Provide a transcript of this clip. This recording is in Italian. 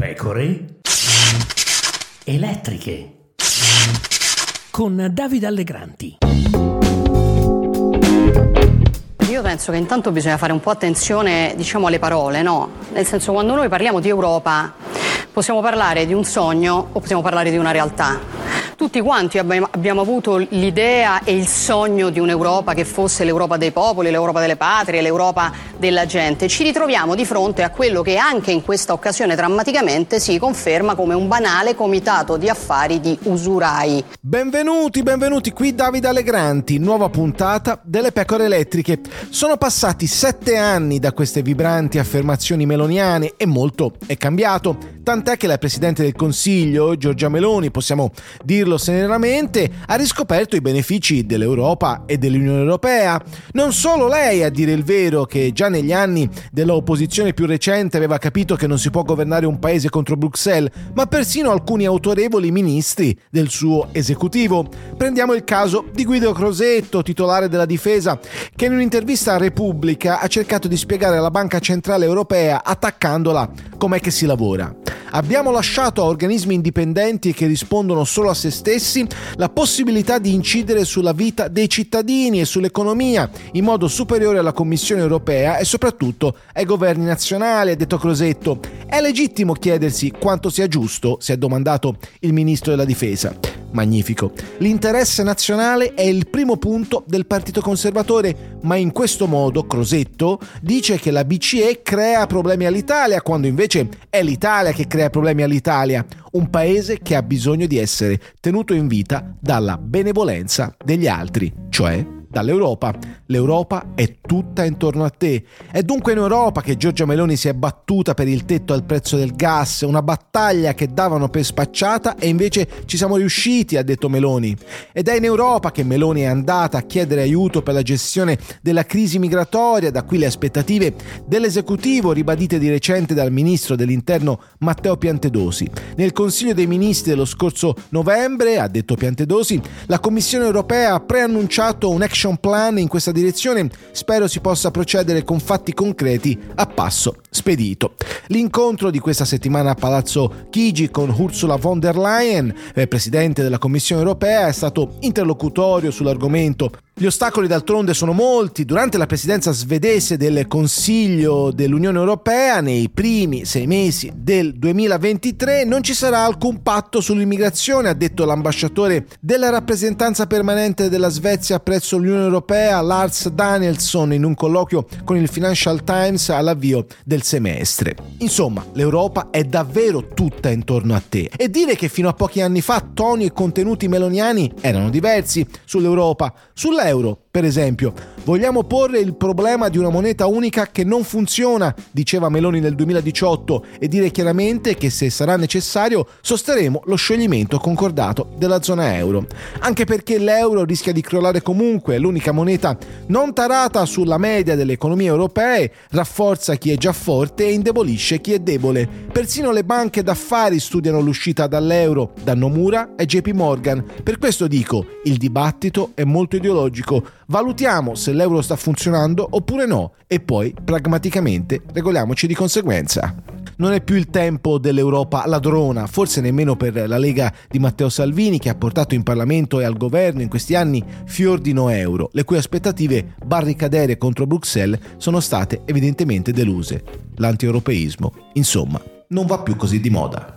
Pecore elettriche con Davide Allegranti. Io penso che intanto bisogna fare un po' attenzione diciamo, alle parole, no? Nel senso quando noi parliamo di Europa possiamo parlare di un sogno o possiamo parlare di una realtà. Tutti quanti abbiamo avuto l'idea e il sogno di un'Europa che fosse l'Europa dei popoli, l'Europa delle patrie, l'Europa della gente. Ci ritroviamo di fronte a quello che anche in questa occasione drammaticamente si conferma come un banale comitato di affari di usurai. Benvenuti, benvenuti qui Davide Allegranti, nuova puntata delle pecore elettriche. Sono passati sette anni da queste vibranti affermazioni meloniane e molto è cambiato, tant'è che la Presidente del Consiglio, Giorgia Meloni, possiamo dirlo serenamente, ha riscoperto i benefici dell'Europa e dell'Unione Europea. Non solo lei, a dire il vero, che già negli anni dell'opposizione più recente aveva capito che non si può governare un paese contro Bruxelles, ma persino alcuni autorevoli ministri del suo esecutivo. Prendiamo il caso di Guido Crosetto, titolare della difesa, che in un'intervista a Repubblica ha cercato di spiegare alla Banca Centrale Europea, attaccandola, com'è che si lavora. Abbiamo lasciato a organismi indipendenti che rispondono solo a se stessi la possibilità di incidere sulla vita dei cittadini e sull'economia in modo superiore alla Commissione europea e soprattutto ai governi nazionali, ha detto Crosetto. È legittimo chiedersi quanto sia giusto, si è domandato il ministro della difesa. Magnifico. L'interesse nazionale è il primo punto del Partito Conservatore, ma in questo modo Crosetto dice che la BCE crea problemi all'Italia, quando invece è l'Italia che crea problemi all'Italia, un paese che ha bisogno di essere tenuto in vita dalla benevolenza degli altri, cioè dall'Europa. L'Europa è tutta intorno a te. È dunque in Europa che Giorgia Meloni si è battuta per il tetto al prezzo del gas, una battaglia che davano per spacciata e invece ci siamo riusciti, ha detto Meloni. Ed è in Europa che Meloni è andata a chiedere aiuto per la gestione della crisi migratoria, da qui le aspettative dell'esecutivo ribadite di recente dal ministro dell'interno Matteo Piantedosi. Nel Consiglio dei Ministri dello scorso novembre, ha detto Piantedosi, la Commissione europea ha preannunciato un action plan in questa direzione, spero si possa procedere con fatti concreti a passo spedito. L'incontro di questa settimana a Palazzo Chigi con Ursula von der Leyen, eh, presidente della Commissione europea, è stato interlocutorio sull'argomento gli ostacoli d'altronde sono molti. Durante la presidenza svedese del Consiglio dell'Unione Europea, nei primi sei mesi del 2023, non ci sarà alcun patto sull'immigrazione, ha detto l'ambasciatore della rappresentanza permanente della Svezia presso l'Unione Europea, Lars Danielsson, in un colloquio con il Financial Times all'avvio del semestre. Insomma, l'Europa è davvero tutta intorno a te. E dire che fino a pochi anni fa toni e contenuti meloniani erano diversi sull'Europa, sulla euro, per esempio. Vogliamo porre il problema di una moneta unica che non funziona, diceva Meloni nel 2018, e dire chiaramente che se sarà necessario sosterremo lo scioglimento concordato della zona euro. Anche perché l'euro rischia di crollare comunque, l'unica moneta non tarata sulla media delle economie europee, rafforza chi è già forte e indebolisce chi è debole. Persino le banche d'affari studiano l'uscita dall'euro, da Nomura e JP Morgan. Per questo dico, il dibattito è molto ideologico logico. Valutiamo se l'euro sta funzionando oppure no e poi pragmaticamente regoliamoci di conseguenza. Non è più il tempo dell'Europa ladrona, forse nemmeno per la Lega di Matteo Salvini che ha portato in Parlamento e al governo in questi anni fior di no euro, le cui aspettative barricadere contro Bruxelles sono state evidentemente deluse. L'antieuropeismo, insomma, non va più così di moda.